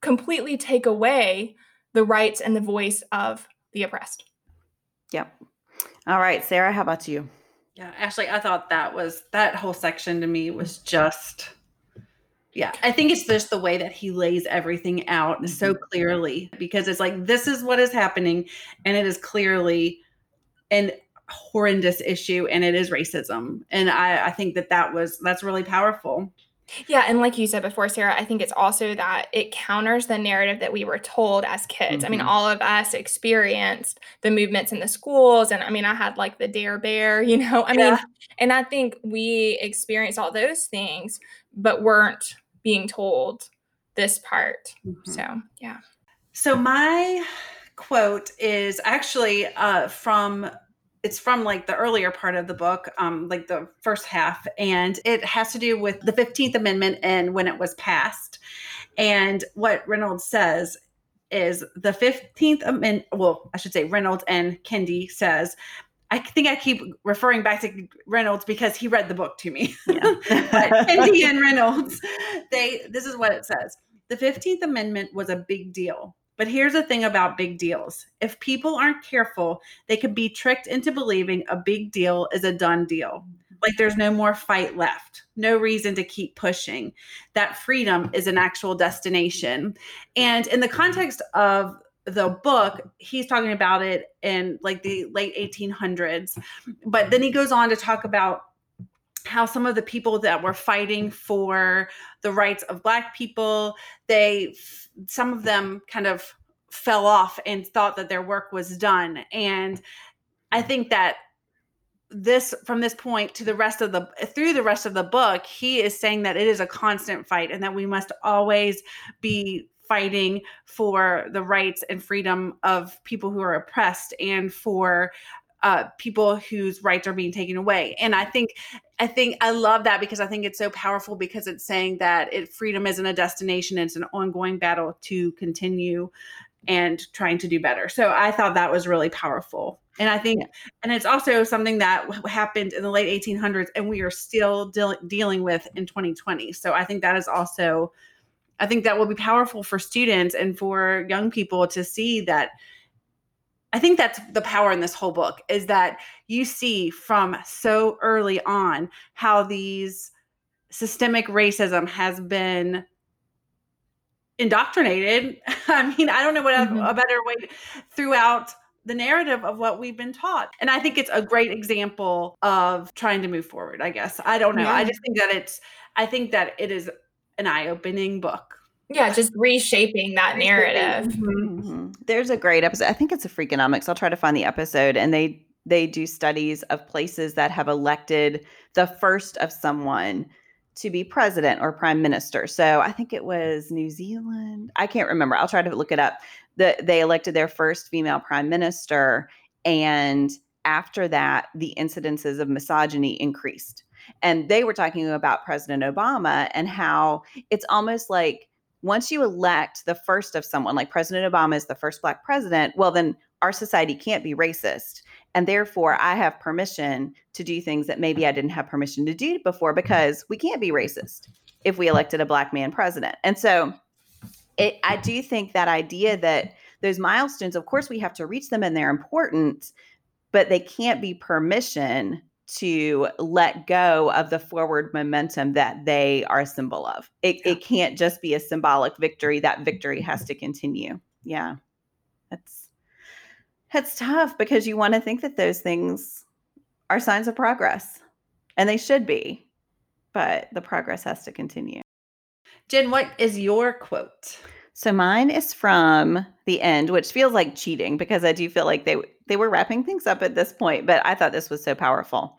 completely take away the rights and the voice of the oppressed. Yep. All right, Sarah, how about you? Yeah, Ashley, I thought that was that whole section to me was just yeah, I think it's just the way that he lays everything out so mm-hmm. clearly because it's like this is what is happening and it is clearly an horrendous issue and it is racism. And I I think that that was that's really powerful. Yeah, and like you said before, Sarah, I think it's also that it counters the narrative that we were told as kids. Mm-hmm. I mean, mm-hmm. all of us experienced the movements in the schools, and I mean, I had like the Dare Bear, you know. I yeah. mean, and I think we experienced all those things, but weren't being told this part. Mm-hmm. So, yeah. So my quote is actually uh, from it's from like the earlier part of the book, um, like the first half, and it has to do with the 15th Amendment and when it was passed. And what Reynolds says is the 15th Amendment, well, I should say Reynolds and Kendi says, I think I keep referring back to Reynolds because he read the book to me. Yeah. but Kendi and Reynolds, they this is what it says. The 15th Amendment was a big deal. But here's the thing about big deals if people aren't careful, they could be tricked into believing a big deal is a done deal. Like there's no more fight left, no reason to keep pushing. That freedom is an actual destination. And in the context of the book, he's talking about it in like the late 1800s. But then he goes on to talk about how some of the people that were fighting for the rights of black people they some of them kind of fell off and thought that their work was done. And i think that this from this point to the rest of the through the rest of the book he is saying that it is a constant fight and that we must always be fighting for the rights and freedom of people who are oppressed and for uh, people whose rights are being taken away. And I think, I think I love that because I think it's so powerful because it's saying that it, freedom isn't a destination; it's an ongoing battle to continue and trying to do better. So I thought that was really powerful. And I think, and it's also something that happened in the late 1800s, and we are still de- dealing with in 2020. So I think that is also, I think that will be powerful for students and for young people to see that I think that's the power in this whole book is that you see from so early on how these systemic racism has been indoctrinated. I mean, I don't know what mm-hmm. a, a better way throughout the narrative of what we've been taught. And I think it's a great example of trying to move forward, I guess. I don't know. Yeah. I just think that it's I think that it is an eye-opening book yeah just reshaping that narrative mm-hmm. mm-hmm. there's a great episode i think it's a freakonomics i'll try to find the episode and they they do studies of places that have elected the first of someone to be president or prime minister so i think it was new zealand i can't remember i'll try to look it up the, they elected their first female prime minister and after that, the incidences of misogyny increased. And they were talking about President Obama and how it's almost like once you elect the first of someone, like President Obama is the first black president, well, then our society can't be racist. And therefore, I have permission to do things that maybe I didn't have permission to do before because we can't be racist if we elected a black man president. And so it, I do think that idea that those milestones, of course, we have to reach them and they're important, but they can't be permission to let go of the forward momentum that they are a symbol of. It, yeah. it can't just be a symbolic victory. That victory has to continue. Yeah. That's that's tough because you want to think that those things are signs of progress. And they should be. But the progress has to continue. Jen, what is your quote? So mine is from the end, which feels like cheating because I do feel like they they were wrapping things up at this point, but I thought this was so powerful.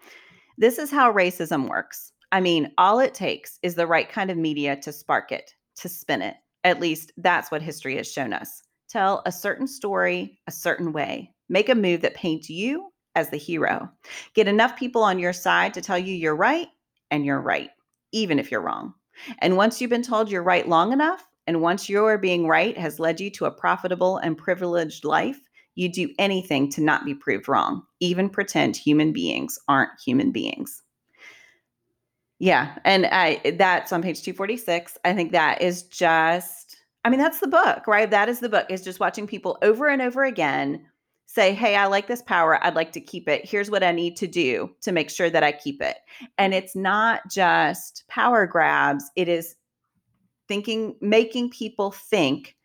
This is how racism works. I mean, all it takes is the right kind of media to spark it, to spin it. At least that's what history has shown us. Tell a certain story a certain way. Make a move that paints you as the hero. Get enough people on your side to tell you you're right and you're right, even if you're wrong. And once you've been told you're right long enough, and once your being right has led you to a profitable and privileged life, you do anything to not be proved wrong, even pretend human beings aren't human beings. Yeah, and I that's on page 246. I think that is just I mean that's the book, right? That is the book is just watching people over and over again say, "Hey, I like this power. I'd like to keep it. Here's what I need to do to make sure that I keep it." And it's not just power grabs, it is thinking, making people think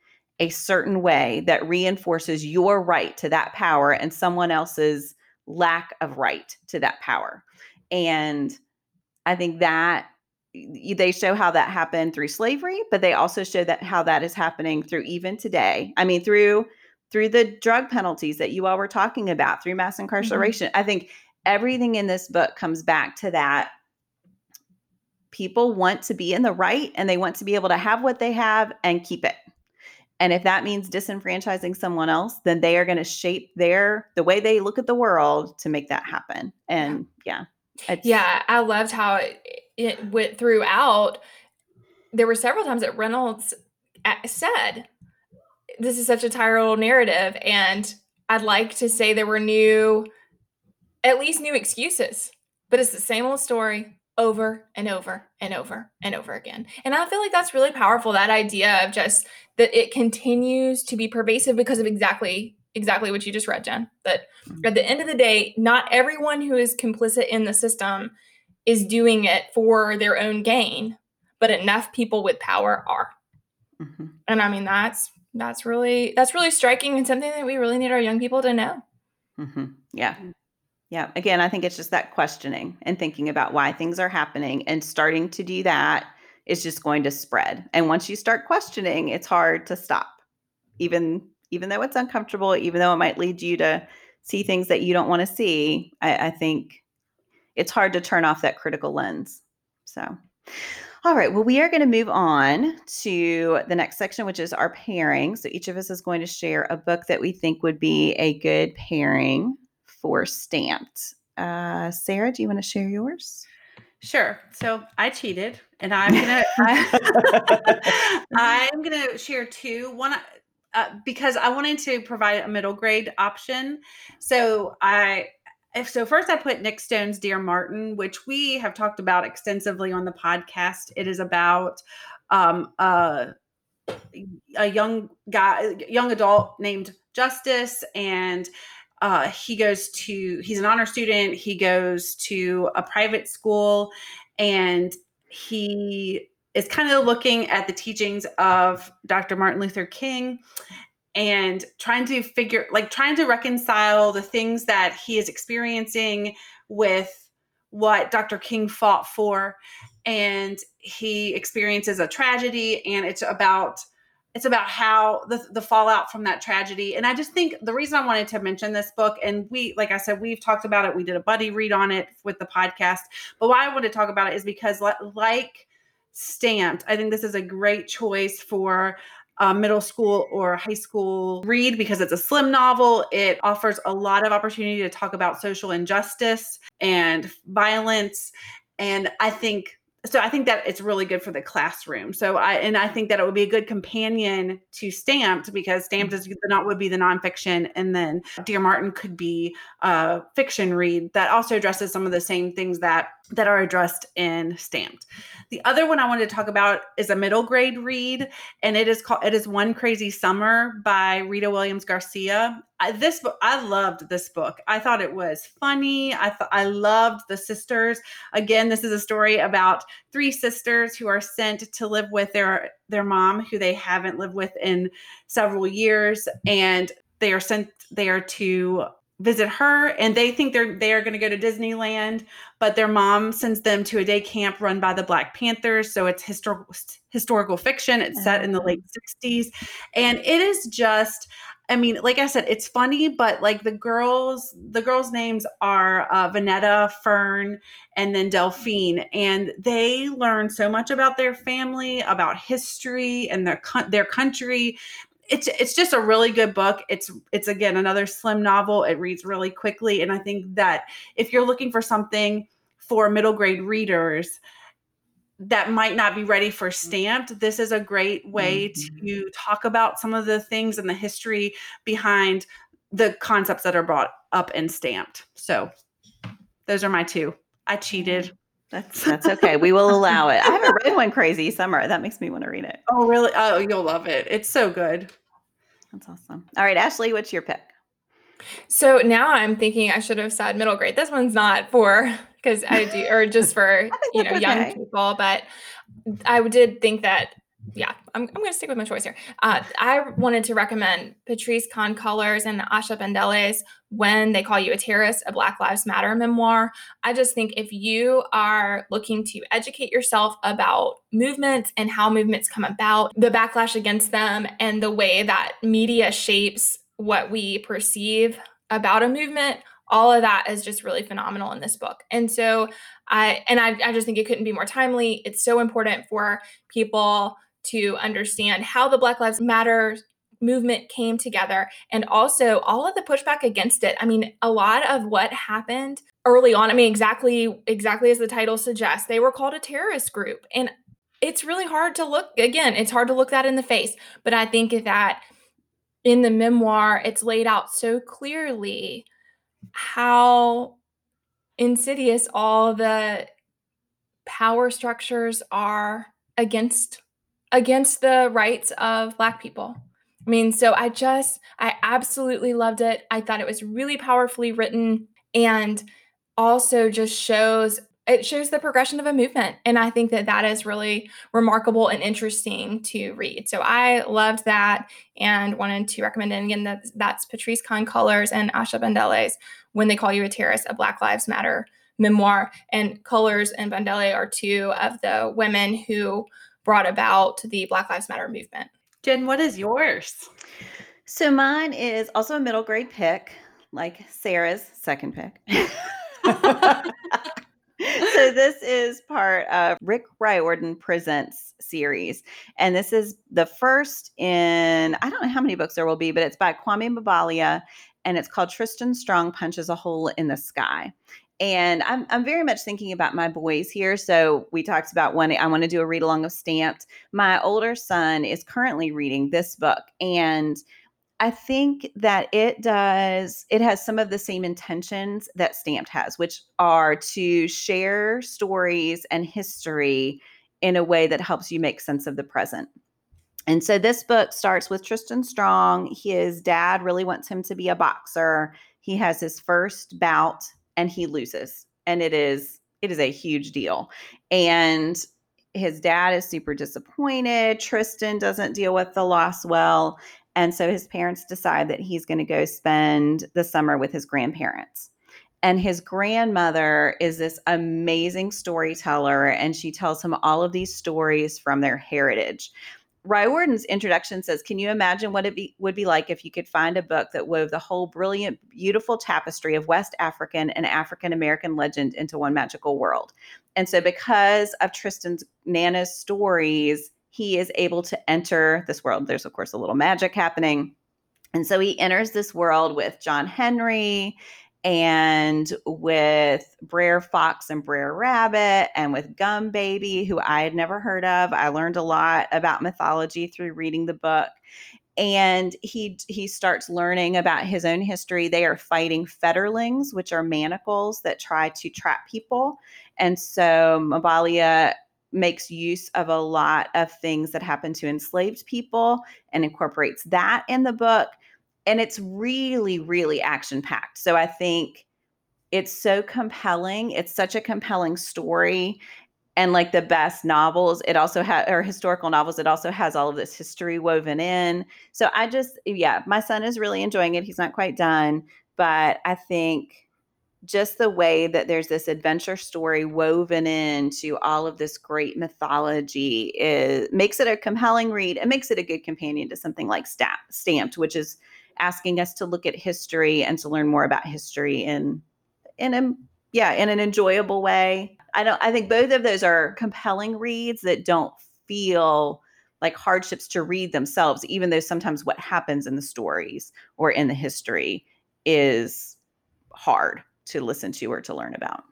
a certain way that reinforces your right to that power and someone else's lack of right to that power. And I think that they show how that happened through slavery, but they also show that how that is happening through even today. I mean, through through the drug penalties that you all were talking about, through mass mm-hmm. incarceration. Mm-hmm. I think everything in this book comes back to that people want to be in the right and they want to be able to have what they have and keep it. And if that means disenfranchising someone else, then they are going to shape their the way they look at the world to make that happen. And yeah. Yeah, I loved how it, it went throughout. There were several times that Reynolds uh, said, "This is such a tired old narrative," and I'd like to say there were new, at least new excuses, but it's the same old story, over and over and over and over again. And I feel like that's really powerful that idea of just that it continues to be pervasive because of exactly exactly what you just read, Jen. That mm-hmm. at the end of the day, not everyone who is complicit in the system is doing it for their own gain, but enough people with power are. Mm-hmm. And I mean that's that's really that's really striking and something that we really need our young people to know. Mm-hmm. Yeah. Yeah. Again, I think it's just that questioning and thinking about why things are happening and starting to do that is just going to spread. And once you start questioning, it's hard to stop. Even even though it's uncomfortable, even though it might lead you to see things that you don't want to see, I, I think it's hard to turn off that critical lens. So all right. Well, we are going to move on to the next section, which is our pairing. So each of us is going to share a book that we think would be a good pairing for stamped. Uh, Sarah, do you want to share yours? Sure. So I cheated, and I'm gonna I, I'm gonna share two. One uh, because I wanted to provide a middle grade option. So I if so first I put Nic Stone's Dear Martin, which we have talked about extensively on the podcast. It is about um, uh, a young guy, young adult named Justice, and uh, he goes to he's an honor student he goes to a private school and he is kind of looking at the teachings of dr martin luther king and trying to figure like trying to reconcile the things that he is experiencing with what dr king fought for. And he experiences a tragedy and it's about it's about how the, the fallout from that tragedy and i just think the reason i wanted to mention this book and we like i said we've talked about it we did a buddy read on it with the podcast but why i want to talk about it is because like stamped i think this is a great choice for a middle school or high school read because it's a slim novel. It offers a lot of opportunity to talk about social injustice and violence. And I think so I think that it's really good for the classroom. So I and I think that it would be a good companion to Stamped because Stamped mm-hmm. is not would be the nonfiction, and then Dear Martin could be a fiction read that also addresses some of the same things that that are addressed in Stamped. The other one I wanted to talk about is a middle grade read, and it is called it is One Crazy Summer by Rita Williams Garcia. I, this book I loved this book. I thought it was funny. I thought I loved the sisters. Again, this is a story about three sisters who are sent to live with their their mom who they haven't lived with in several years and they are sent there to visit her and they think they're they are going to go to Disneyland but their mom sends them to a day camp run by the Black Panthers so it's historical historical fiction it's set in the late 60s and it is just I mean like I said it's funny but like the girls the girls names are uh, Vonetta Fern and then Delphine and they learn so much about their family about history and their their country it's it's just a really good book. It's it's again another slim novel. It reads really quickly, and I think that if you're looking for something for middle grade readers that might not be ready for stamped, this is a great way mm-hmm. to talk about some of the things and the history behind the concepts that are brought up and stamped. So those are my two. I cheated. That's that's okay. We will allow it. I haven't read one crazy summer. That makes me want to read it. Oh, really? Oh, you'll love it. It's so good. That's awesome. All right, Ashley, what's your pick? So now I'm thinking I should have said middle grade. This one's not for because I do or just for you know okay. young people, but I did think that yeah, I'm, I'm going to stick with my choice here. Uh, I wanted to recommend Patrisse Khan-Cullors and Asha Bandele's When They Call You a Terrorist, a Black Lives Matter memoir. I just think if you are looking to educate yourself about movements and how movements come about, the backlash against them, and the way that media shapes what we perceive about a movement, all of that is just really phenomenal in this book. And so I and I, I just think it couldn't be more timely. It's so important for people to understand how the Black Lives Matter movement came together and also all of the pushback against it. I mean, a lot of what happened early on, I mean, exactly exactly as the title suggests, they were called a terrorist group. And it's really hard to look again, it's hard to look that in the face, but I think that in the memoir it's laid out so clearly how insidious all the power structures are against against the rights of Black people. I mean, so I just, I absolutely loved it. I thought it was really powerfully written and also just shows it shows the progression of a movement and i think that that is really remarkable and interesting to read so i loved that and wanted to recommend it and again that that's patrisse Khan-Cullors and asha bandele's when they call you a terrorist a black lives matter memoir and Cullors and bandele are two of the women who brought about the Black Lives Matter movement. Jen, what is yours? So mine is also a middle grade pick, like Sarah's second pick. so this is part of Rick Riordan Presents series. And this is the first in I don't know how many books there will be, but it's by Kwame Mbalia and it's called Tristan Strong Punches a Hole in the Sky and I'm I'm very much thinking about my boys here. So we talked about one. I want to do a read along of Stamped. My older son is currently reading this book, and I think that it does. It has some of the same intentions that Stamped has, which are to share stories and history in a way that helps you make sense of the present. And so this book starts with Tristan Strong. His dad really wants him to be a boxer. He has his first bout and he loses and it is it is a huge deal. And his dad is super disappointed. Tristan doesn't deal with the loss well and so his parents decide that he's going to go spend the summer with his grandparents. And his grandmother is this amazing storyteller and she tells him all of these stories from their heritage Riordan's introduction says, Can you imagine what it be, would be like if you could find a book that wove the whole brilliant, beautiful tapestry of West African and African American legend into one magical world? And so, because of Tristan's Nana's stories, he is able to enter this world. There's, of course, a little magic happening. And so he enters this world with John Henry and with Brer Fox and Brer Rabbit and with Gum Baby, who I had never heard of. I learned a lot about mythology through reading the book. And he he starts learning about his own history. They are fighting fetterlings, which are manacles that try to trap people. And so Mbalia makes use of a lot of things that happen to enslaved people and incorporates that in the book. And it's really, really action packed. So I think it's so compelling. It's such a compelling story. And like the best novels, it also has, or historical novels, it also has all of this history woven in. So I just, yeah, my son is really enjoying it. He's not quite done, but I think just the way that there's this adventure story woven into all of this great mythology is makes it a compelling read and makes it a good companion to something like stamped which is asking us to look at history and to learn more about history in in a yeah in an enjoyable way i don't i think both of those are compelling reads that don't feel like hardships to read themselves even though sometimes what happens in the stories or in the history is hard to listen to or to learn about.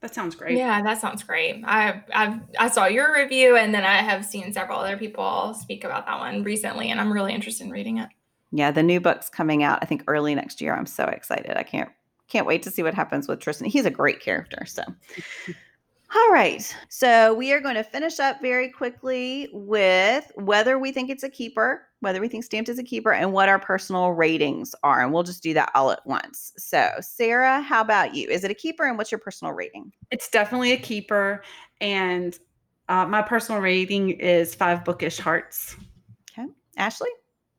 That sounds great. Yeah, that sounds great. I i I saw your review and then I have seen several other people speak about that one recently and I'm really interested in reading it. Yeah, the new book's coming out I think early next year. I'm so excited. I can't can't wait to see what happens with Tristan. He's a great character, so All right. So we are going to finish up very quickly with whether we think it's a keeper, whether we think stamped is a keeper, and what our personal ratings are. And we'll just do that all at once. So, Sarah, how about you? Is it a keeper and what's your personal rating? It's definitely a keeper. And uh, my personal rating is five bookish hearts. Okay. Ashley?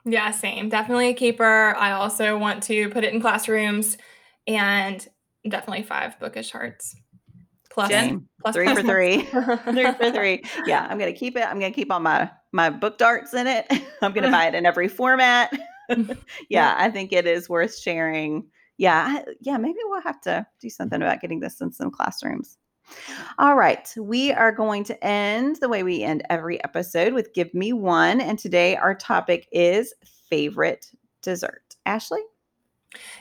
Yeah, same. Definitely a keeper. I also want to put it in classrooms and definitely five bookish hearts. Plus, Jen, plus three for three. three for three. Yeah, I'm gonna keep it. I'm gonna keep all my my book darts in it. I'm gonna buy it in every format. yeah, I think it is worth sharing. Yeah, yeah, maybe we'll have to do something about getting this in some classrooms. All right, we are going to end the way we end every episode with Give Me One. And today our topic is favorite dessert. Ashley?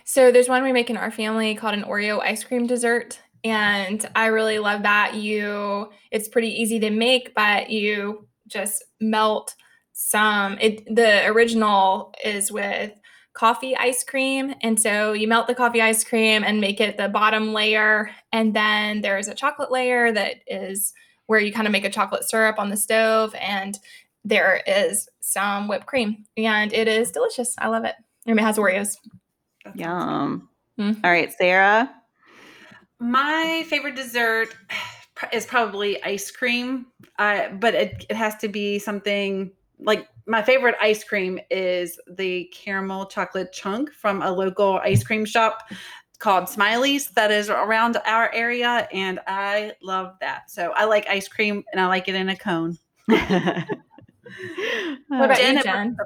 So there's one we make in our family called an Oreo ice cream dessert and I really love that you it's pretty easy to make but you just melt some it the original is with coffee ice cream. And so you melt the coffee ice cream and make it the bottom layer. And then there's a chocolate layer that is where you kind of make a chocolate syrup on the stove and there is some whipped cream. And it is delicious. I love it. And it has oreos. Yum. mm-hmm. All right sarah? My favorite dessert is probably ice cream, uh, but it, it has to be something like my favorite ice cream is the caramel chocolate chunk from a local ice cream shop called Smiley's that is around our area, and I love that. So I like ice cream, and I like it in a cone. what about Jen, you, Jen?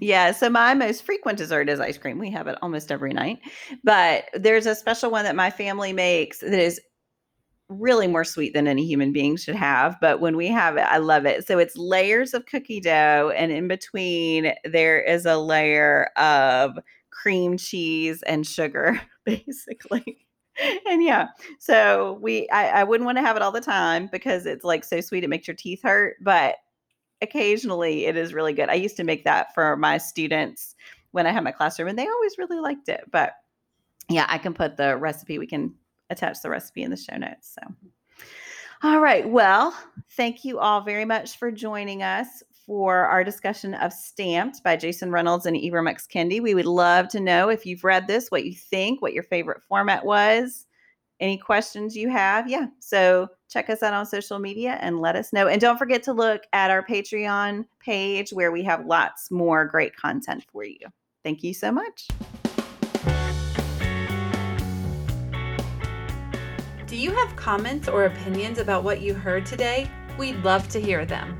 Yeah, so my most frequent dessert is ice cream. We have it almost every night. But there's a special one that my family makes that is really more sweet than any human being should have. But when we have it, I love it. So it's layers of cookie dough, and in between, there is a layer of cream cheese and sugar, basically. and yeah, so we I, I wouldn't want to have it all the time because it's like so sweet it makes your teeth hurt. But occasionally it is really good. I used to make that for my students when I had my classroom and they always really liked it. But yeah, I can put the recipe, we can attach the recipe in the show notes. So, all right. Well, thank you all very much for joining us for our discussion of Stamped by Jason Reynolds and Ibram X. Kendi. We would love to know if you've read this, what you think, what your favorite format was any questions you have. Yeah. So check us out on social media and let us know. And don't forget to look at our Patreon page where we have lots more great content for you. Thank you so much. You have comments or opinions about what you heard today? We'd love to hear them.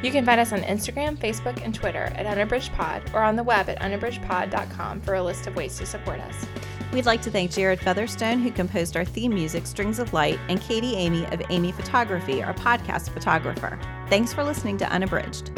You can find us on Instagram, Facebook, and Twitter at Unabridged Pod or on the web at unabridgedpod.com for a list of ways to support us. We'd like to thank Jared Featherstone, who composed our theme music, Strings of Light, and Katie Amy of Amy Photography, our podcast photographer. Thanks for listening to Unabridged.